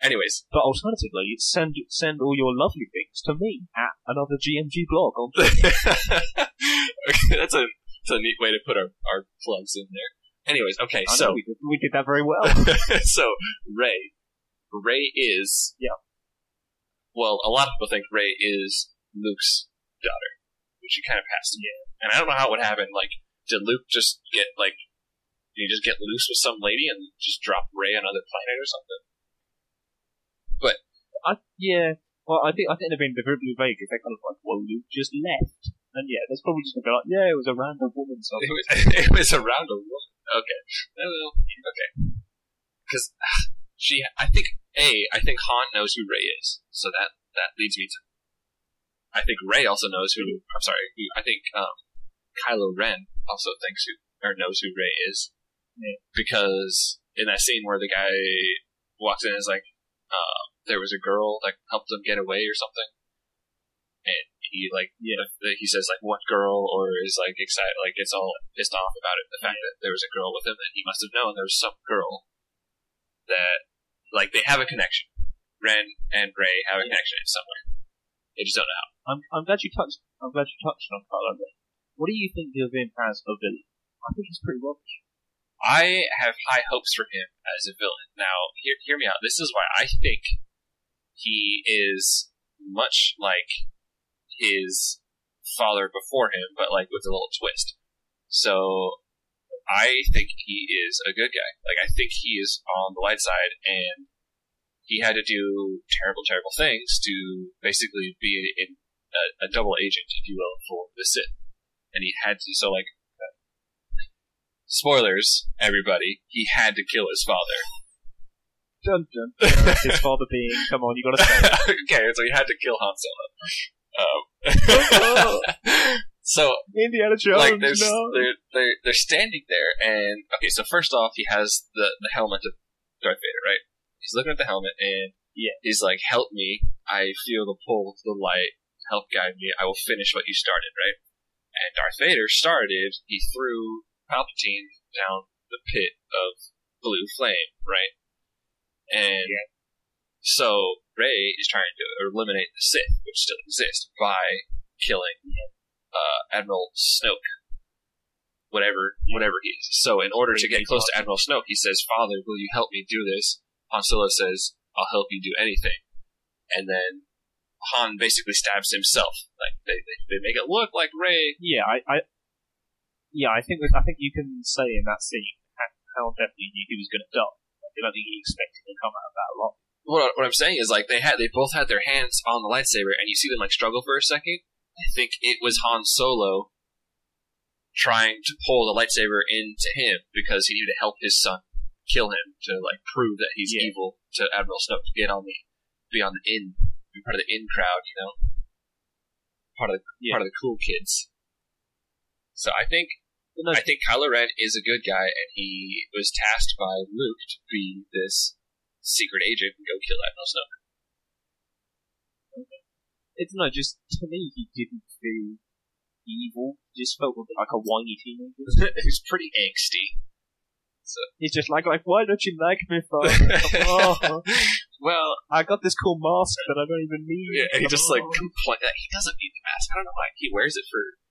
Anyways, But alternatively, send send all your lovely things to me at another GMG blog. On okay, that's a that's a neat way to put our, our plugs in there. Anyways, okay, I so we did, we did that very well. so Rey, Rey is Yeah. Well, a lot of people think Rey is Luke's daughter, which he kind of has to get. And I don't know how it would happen. Like, did Luke just get like, did he just get loose with some lady and just drop Rey on another planet or something? But I, yeah. Well, I think I think they've been deliberately vague. If they kind of like, well, Luke just left, and yeah, there's probably just gonna be like, yeah, it was a random woman. So It was, it was a woman. Okay. Well, okay. Because she, I think a, I think Han knows who Rey is, so that that leads me to. I think Rey also knows who. I'm sorry. Who, I think um, Kylo Ren also thinks who or knows who Rey is. Yeah. Because in that scene where the guy walks in and is like, uh, there was a girl that helped him get away or something, and he like yeah he says like what girl or is like excited like gets all pissed off about it the fact that there was a girl with him and he must have known there was some girl that like they have a connection ren and ray have a connection in some way they just don't know how I'm I'm glad you touched I'm glad you touched on Kylo Ren. What do you think of him as a villain? I think he's pretty rubbish. I have high hopes for him as a villain. Now, hear, hear me out. This is why I think he is much like his father before him, but like with a little twist. So, I think he is a good guy. Like, I think he is on the light side, and he had to do terrible, terrible things to basically be a, a, a double agent, if you will, for the Sith. And he had to, so like, spoilers, everybody, he had to kill his father. Dun dun. his father being, come on, you gotta say okay, so he had to kill Han Solo. Um, so Indiana Jones, like there's, no. they're, they're they're standing there, and okay, so first off, he has the the helmet of Darth Vader, right? He's looking at the helmet, and Yeah. he's like, "Help me! I feel the pull to the light. Help guide me. I will finish what you started." Right? And Darth Vader started. He threw Palpatine down the pit of blue flame, right? And Yeah. so Rey is trying to eliminate the Sith, which still exist, by killing uh, Admiral Snoke, whatever whatever he is. So in order to get close to Admiral Snoke, he says, "Father, will you help me do this?" Han Solo says, "I'll help you do anything," and then Han basically stabs himself. Like they they, they make it look like Ray. Yeah, I, I yeah, I think I think you can say in that scene how, definitely knew he was going to die. Like, I don't think he expected to come out of that alive. What, what I'm saying is like they had they both had their hands on the lightsaber, and you see them like struggle for a second. I think it was Han Solo trying to pull the lightsaber into him because he needed to help his son kill him to like prove that he's Yeah. evil to Admiral Snoke to get on the be on the in be part of the in crowd, you know, part of the Yeah. part of the cool kids. So I think I think Kylo Ren is a good guy, and he was tasked by Luke to be this secret agent and go kill Admiral Snoke. it's not just to me, he didn't feel evil. He just felt a bit like a whiny teenager. He's pretty angsty. He's just like, like, why don't you like me, father? oh, Well, I got this cool mask that I don't even need. yeah, and he just like complain. He doesn't need the mask. I don't know why he wears it for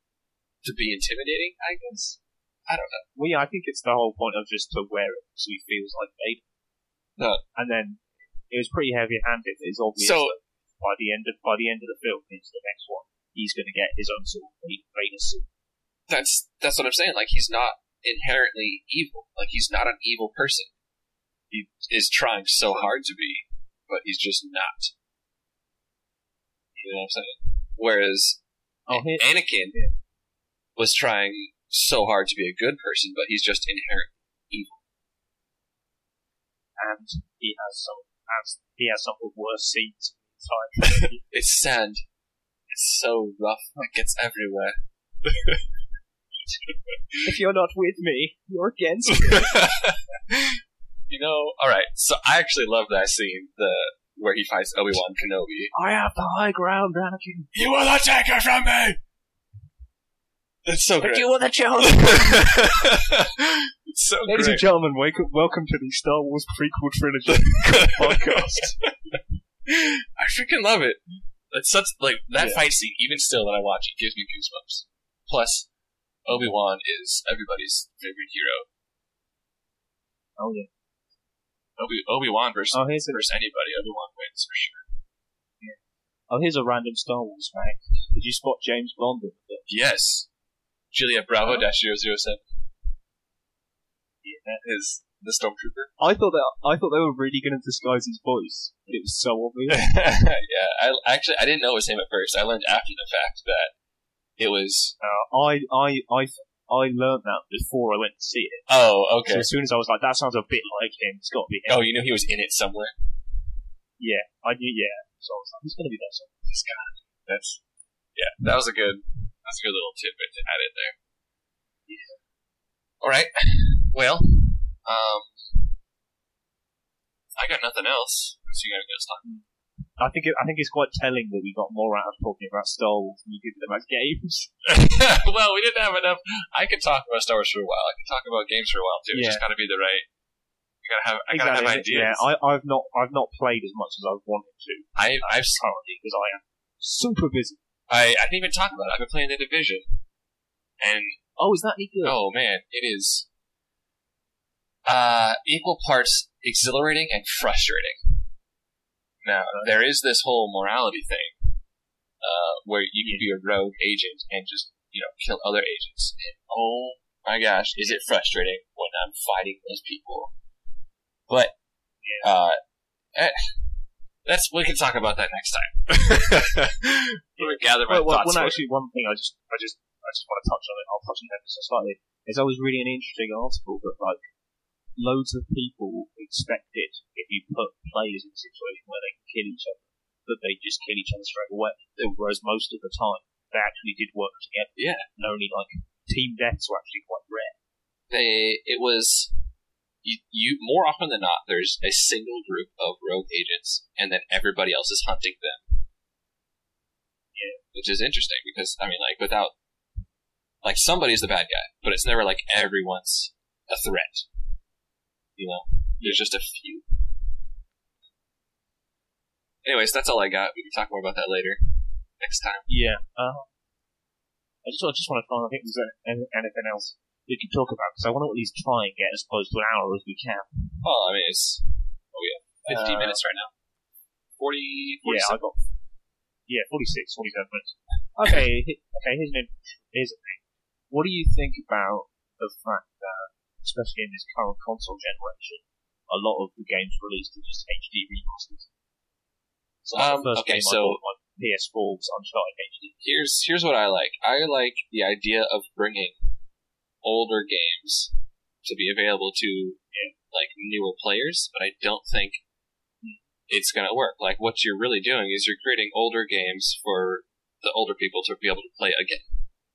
to be intimidating. I guess I don't know. Well, yeah, I think it's the whole point of just to wear it so he feels like Vader. No. And then it was pretty heavy-handed. It's obvious So- that by the end of by the end of the film, into the next one, he's going to get his own sort of Vader suit. That's that's what I'm saying. Like he's not inherently evil. Like he's not an evil person. He is trying so hard to be, but he's just not. You know what I'm saying? Whereas Oh, Anakin was trying so hard to be a good person, but he's just inherently evil. and he has some has he has some of the worst scenes in the entire It's sand. It's so rough. It gets everywhere. if you're not with me, you're against me. you know, all right. So I actually love that scene, the where he fights Obi Wan Kenobi. I have the high ground, Anakin. You will not take it from me. It's so But great. you are the chosen. it's so Ladies and great. gentlemen, welcome, welcome to the Star Wars prequel trilogy podcast. I freaking love it. It's such like that Yeah. fight scene. Even still, that I watch it, gives me goosebumps. Plus, Obi Wan is everybody's favorite hero. Oh yeah. Obi Obi Wan versus Oh here's a versus anybody. Obi Wan wins for sure. oh here's a random Star Wars fact. Did you spot James Bond in the? Yes, Juliet Bravo Oh. dash 007 Yeah. is the stormtrooper. I thought that I thought they were really going to disguise his voice, but it was so obvious. yeah, I actually I didn't know it was him at first. I learned after the fact that it was. Uh, I I I I learned that before I went to see it. Oh, okay. So as soon as I was like, that sounds a bit like him. It's got to be him. Oh, you knew he was in it somewhere. Yeah, I knew. Yeah, so I was like, he's to be that. Song. This guy. That's yeah. That was a good. That's a good little tidbit to add in there. Yeah. All right. Well, um, I got nothing else. So you guys got talking. I think it, I think it's quite telling that we got more out of talking about Star Wars than we did about games. well, we didn't have enough. I could talk about Star Wars for a while. I could talk about games for a while too. It's just got to be the right. You gotta have. I gotta have ideas. Yeah, I, I've not I've not played as much as I've wanted to I, I've currently because I am super busy. I, I didn't even talk about it. I've been playing the Division, and Oh, is that any good? oh man, it is uh, equal parts exhilarating and frustrating. Now there is this whole morality thing, uh, where you can be a rogue agent and just you know kill other agents. And oh my gosh, is it frustrating when I'm fighting those people? But uh, eh, that's we can talk about that next time. Let me gather my Well, well, thoughts. well, actually, one thing I just, I just, I just want to touch on it. I'll touch on so slightly. Is I was reading an interesting article that like loads of people expected if you put players in a situation where they can kill each other, that they just kill each other straight away. Whereas most of the time they actually did work together. Yeah. And only like team deaths were actually quite rare. they it was you, you more often than not there's a single group of rogue agents and then everybody else is hunting them yeah which is interesting because i mean like without like somebody's the bad guy but it's never like everyone's a threat you know there's just a few anyways that's all i got we can talk more about that later next time Yeah. Uh, I just, I just want to find. I think there's anything else we can talk about because I want to at least try and get as close to an hour as we can. well i mean it's oh yeah 50 Uh, minutes right now 40 Yeah, I got. Yeah, 46, 47 minutes. Okay, okay. Here's an here's a thing. What do you think about the fact that, especially in this current console generation, a lot of the games released are just HD remasters? So Um, first okay, game I so- my PS4 was Uncharted HD. here's here's what I like. I like the idea of bringing older games to be available to like newer players, but I don't think it's gonna work. Like what you're really doing is you're creating older games for the older people to be able to play again.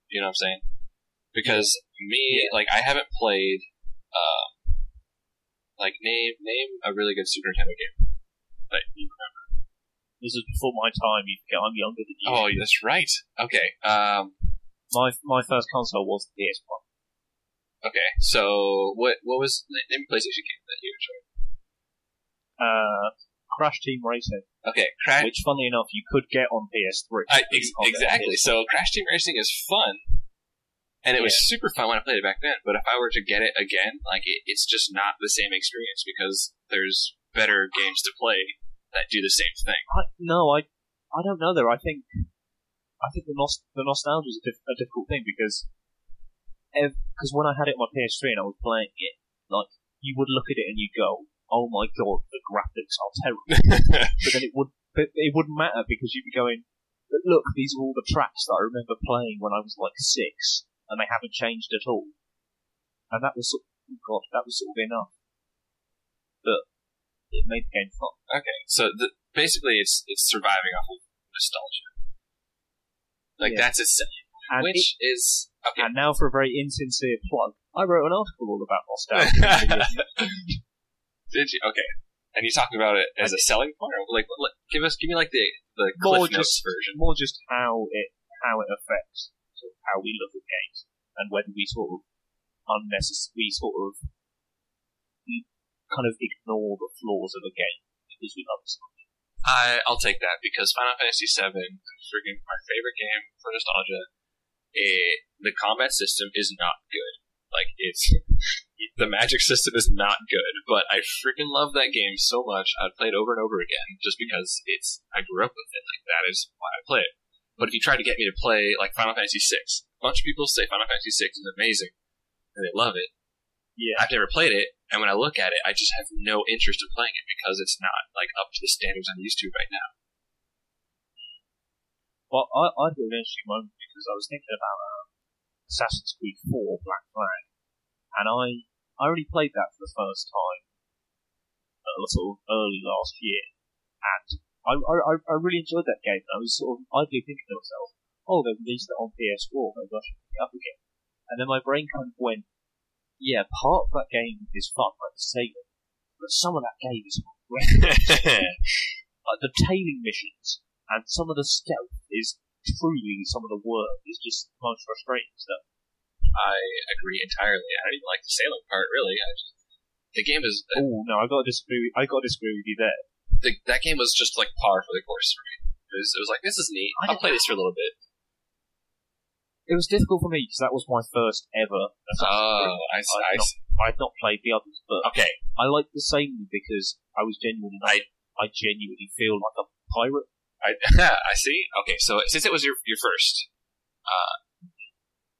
You know what I'm saying? Because me, like I haven't played. Um, like name name a really good Super Nintendo game that you remember. This is before my time. You forget I'm younger than you. Oh, that's right. Okay. Um, My my first console was the PS1. Okay, so what what was name a PlayStation game that you enjoyed? Uh, Crash Team Racing, Okay, Crash. which, funnily enough, you could get on PS3. I, ex- exactly. PS3. So Crash Team Racing is fun, and it was super fun when I played it back then. But if I were to get it again, like it, it's just not the same experience because there's better games to play that do the same thing. I, no, I I don't know. There, I think I think the nost- the nostalgia is a, diff- a difficult thing because because when I had it on my PS3 and I was playing it, like you would look at it and you go, "Oh my god, the graphics are terrible," but then it would but it wouldn't matter because you'd be going, "But look, these are all the tracks that I remember playing when I was like six, and they haven't changed at all." And that was sort oh god, that was sort of enough. But it made the game fun. okay, so the, basically, it's it's surviving off of nostalgia. Like Yeah. that's its selling, And which is okay. And now for a very insincere plug, I wrote an article all about nostalgia. Did you? Okay. And you talking about it as a selling point, or like, give us, give me like the the More Cliff just- version. More just how it how it affects of how we look at games and whether we sort of unnecessary sort of kind of ignore the flaws of a game because we love it so much. I I'll take that because Final Fantasy VII, freaking my favorite game for nostalgia. It, the combat system is not good. Like it's the magic system is not good, but I freaking love that game so much. I'd play it over and over again just because it's I grew up with it. Like that is why I play it. But if you try to get me to play like Final Fantasy VI, a bunch of people say Final Fantasy VI is amazing and they love it. Yeah. I've never played it, and when I look at it, I just have no interest in playing it because it's not like up to the standards I'm used to right now. Well, I, I had an interesting moment because I was thinking about um, Assassin's Creed 4 Black Flag, and I I already played that for the first time uh, sort of early last year, and I, I I really enjoyed that game. I was sort of idly thinking to myself, oh, they released it on PS4, maybe I should pick it up again. And then my brain kind of went, yeah, part of that game is fun, like the sailing, but some of that game is like the tailing missions and some of the stealth is truly some of the worst. It's just most frustrating stuff. I agree entirely. I don't even like the sailing part, really. I just, the game is Oh no, I got to disagree. I got to disagree with you there. The, that game was just like par for the course for me. It was, it was like this is neat. I I'll play this for a little bit. it was difficult for me because that was my first ever. Oh. I see. I'd I not- see. I'd not played the others, but Okay, I liked the same because I was genuinely. I I genuinely feel like a pirate. I I see. Okay, so since it was your your first, uh,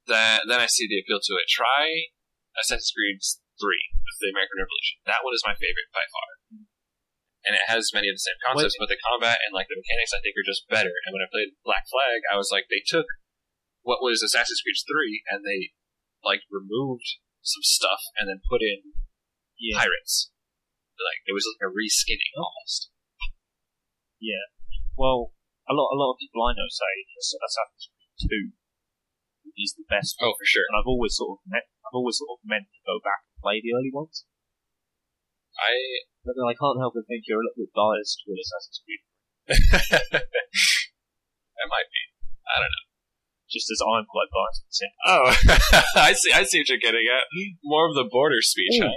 then then I see the appeal to it. Try Assassin's Creed Three, the American Revolution. That one is my favorite by far, and it has many of the same concepts, but the combat and like the mechanics I think are just better. And when I played Black Flag, I was like, they took what was Assassin's Creed Three and they like removed some stuff and then put in Yeah. pirates. Like it was like a reskinning oh. almost. Yeah. Well, a lot a lot of people I know say Assassin's Creed Two is the best, Oh, for sure. and I've always sort of meant I've always sort of meant to go back and play the early ones. I But then I can't help but think you're a little bit biased with Assassin's Creed, it might be. I don't know. just as I'm quite biased. with Sim. Oh, I see. I see what you're getting at. More of the border speech, huh?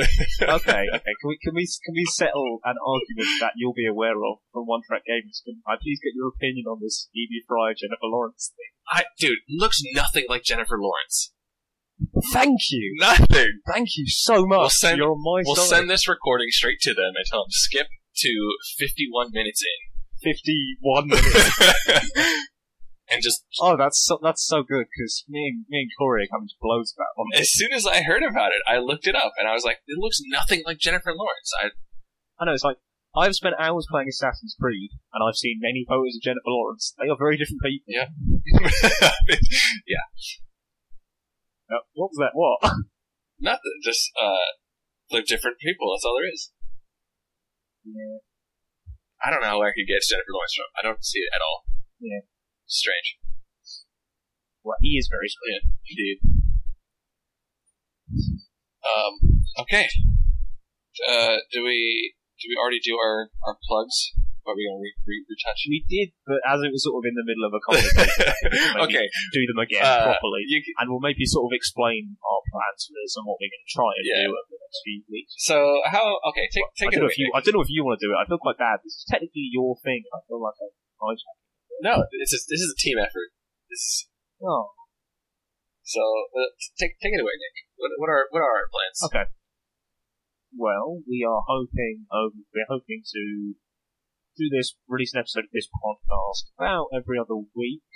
okay, okay. Can we can we can we settle an argument that you'll be aware of from One Track Games? Can I please get your opinion on this Evie Frye Jennifer Lawrence thing? I, dude, looks nothing like Jennifer Lawrence. Thank you, Nothing. thank you so much. We'll send- You're my We'll send this recording straight to them and tell them skip to 51 minutes in. Fifty-one minutes. and just oh, that's so, that's so good because me and me and Corey are coming to blows about on as soon as I heard about it, I looked it up and I was like, it looks nothing like Jennifer Lawrence. I I know it's like I've spent hours playing Assassin's Creed and I've seen many photos of Jennifer Lawrence. They are very different people. Yeah. yeah, Uh, what was that? What? nothing. Just uh, they're different people. That's all there is. yeah. I don't know where I could get Jennifer Lawrence from. I don't see it at all. Yeah. Strange. Well, he is very strange. Yeah, indeed. Um. Okay. Uh. Do we do we already do our our plugs? Are we gonna re- re- retouch? We did, but as it was sort of in the middle of a conversation, okay. do them again Uh, properly, You, and we'll maybe sort of explain our plans for this and what we're going to try and Yeah. do over the next few weeks. so how? Okay. Take take it away. if you, I don't know if you want to do it. I feel quite bad. This is technically your thing. I feel like I'm hijacking. no, this is this is a team effort. This is, Oh, so uh, take take it away, Nick. What, what are what are our plans? okay. Well, we are hoping. Um, we're hoping to do this, release an episode of this podcast about every other week.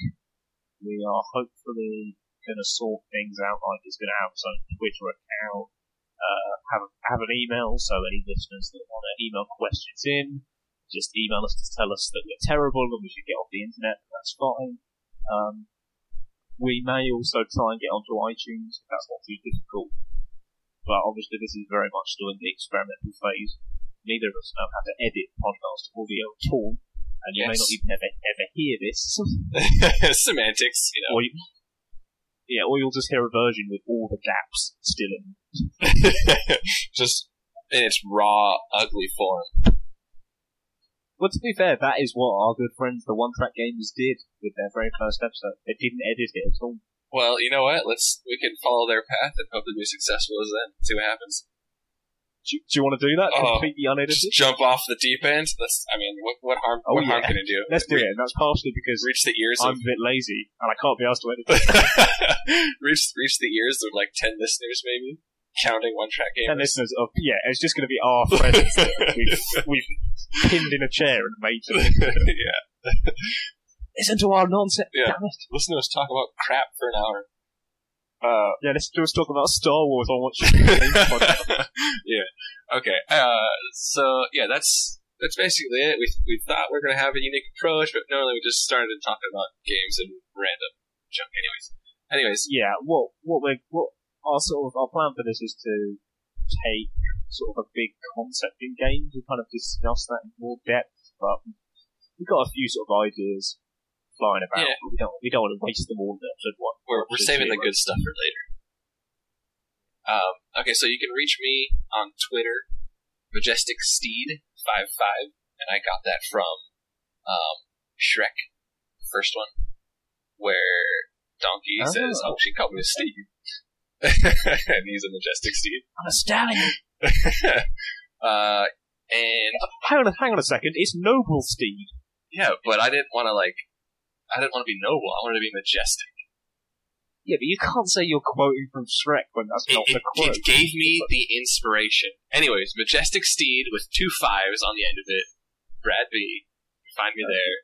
We are hopefully going to sort things out. Like it's going to have its own Twitter account. Uh, have have an email, so any listeners that want to email questions in, just email us to tell us that we're terrible and we should get off the internet. That's fine. Um, we may also try and get onto iTunes if that's not too difficult. But obviously, this is very much still in the experimental phase. Neither of us know how to edit podcast audio at all, and you may not even ever ever hear this. Semantics, you know. or you, yeah, or you'll just hear a version with all the gaps still in. Just in its raw, ugly form. Well, to be fair, that is what our good friends, the One Track Gamers, did with their very first episode. They didn't edit it at all. Well, you know what? Let's we can follow their path and hopefully be successful as then. See what happens. Do you, do you want to do that? Oh, Completely unedited? Just jump off the deep end. That's I mean, what what harm Oh, what harm can it do? Let's do it. And that's partially because Reach the ears I'm of a bit lazy and I can't be asked to edit it. reach reach the ears of like ten listeners maybe. Counting one track Ten listeners of, yeah, it's just going to be our friends that we've, we've pinned in a chair and made to yeah. listen to our nonsense. Yeah. Damn it. Listen to us talk about crap for an hour. Uh, yeah, let's just talk about Star Wars on be yeah. Okay. Uh, so yeah, that's that's basically it. We we thought we are gonna have a unique approach, but normally we just started talking about games and random junk. Anyways. Anyways. Yeah, what what we what our sort of our plan for this is to take sort of a big concept in games and kind of discuss that in more depth. But we've got a few sort of ideas flying about, Yeah. but we don't we don't want to waste them all in episode one. We're, we're saving the good stuff for later. Um, okay, so you can reach me on Twitter, Majestic Steed five five, and I got that from um, Shrek, the first one, where Donkey Oh. says, "Oh, she called me a steed," and he's a majestic steed. I'm a stallion. uh, and Hang on, a- hang on a second. It's Noble Steed. yeah, but I didn't want to like, I didn't want to be noble. I wanted to be majestic. Yeah, but you can't say you're quoting from Shrek when that's It, not it, the quote. it gave me the inspiration. Anyways, Majestic Steed with two fives on the end of it. Brad B. Find me there.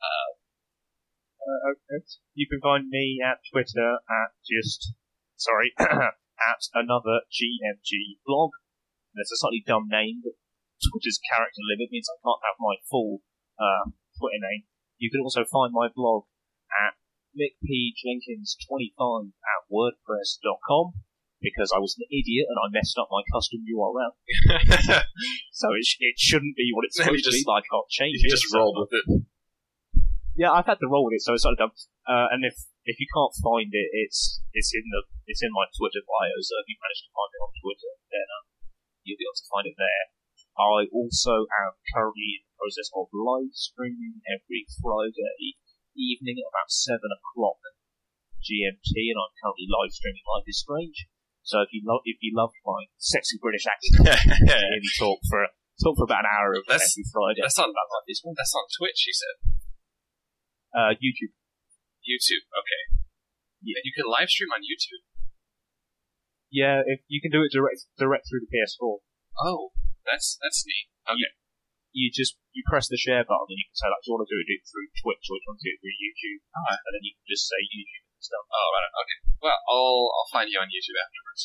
Uh, okay. You can find me at Twitter at just sorry at another GMG blog. There's a slightly dumb name, but Twitter's character limit means I can't have my full uh, Twitter name. You can also find my blog at mickpjenkins25 at wordpress.com because I was an idiot and I messed up my custom URL. So it, sh- it shouldn't be what it's supposed to be. Like I can't change you it. just so- rolled with it. yeah, I've had to roll with it, so it's sort of dumb. Uh, and if if you can't find it, it's it's in the it's in my Twitter bio. So if you manage to find it on Twitter, then um, you'll be able to find it there. I also am currently in the process of live streaming every Friday evening at about seven o'clock GMT, and I'm currently live streaming Life is Strange. So if you love if you love my sexy British accent, hear me talk for talk for about an hour of That's- every Friday. That's on about Life is Strange. that's on Twitch. You said Uh, YouTube. YouTube. Okay. Yeah, you can live stream on YouTube. Yeah, if you can do it direct direct through the PS4. Oh, that's that's neat. Okay. You just you press the share button and you can say like, do you want to do it through Twitch or do you want to do it through YouTube? Alright. And then you can just say YouTube and stuff. Oh, right. Okay. Well, I'll I'll find you on YouTube afterwards.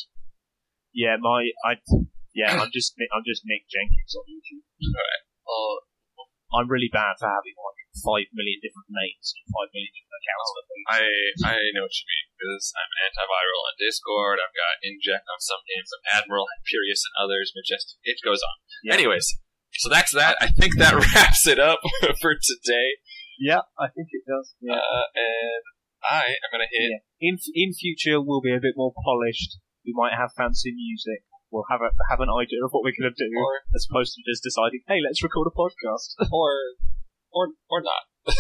Yeah, my I yeah, I'm just Nick- I'm just Nick Jenkins on YouTube. Well, I'm really bad for having like five million different names and five million different accounts for things. I I know what you mean because I'm antiviral on Discord. I've got Inject on some games. I'm Admiral, Hyperius, and others. Majestic. It goes on. Yeah. Anyways, so that's that. I think that wraps it up for today. Yeah, I think it does. Yeah. Uh, and I am gonna hit. yeah. In in future, we'll be a bit more polished. We might have fancy music. We'll have a have an idea of what we're going to do, Or as opposed to just deciding, hey, let's record a podcast. or or or not.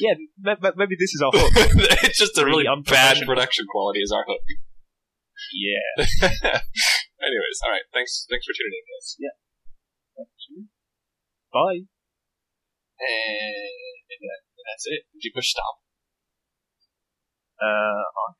yeah, ma- ma- maybe this is our hook. it's just a really Really bad production quality is our hook. yeah. Anyways, all right. Thanks. Thanks for tuning in, guys. Yeah. Bye. And, and, that, and that's it. Did you push stop? Uh,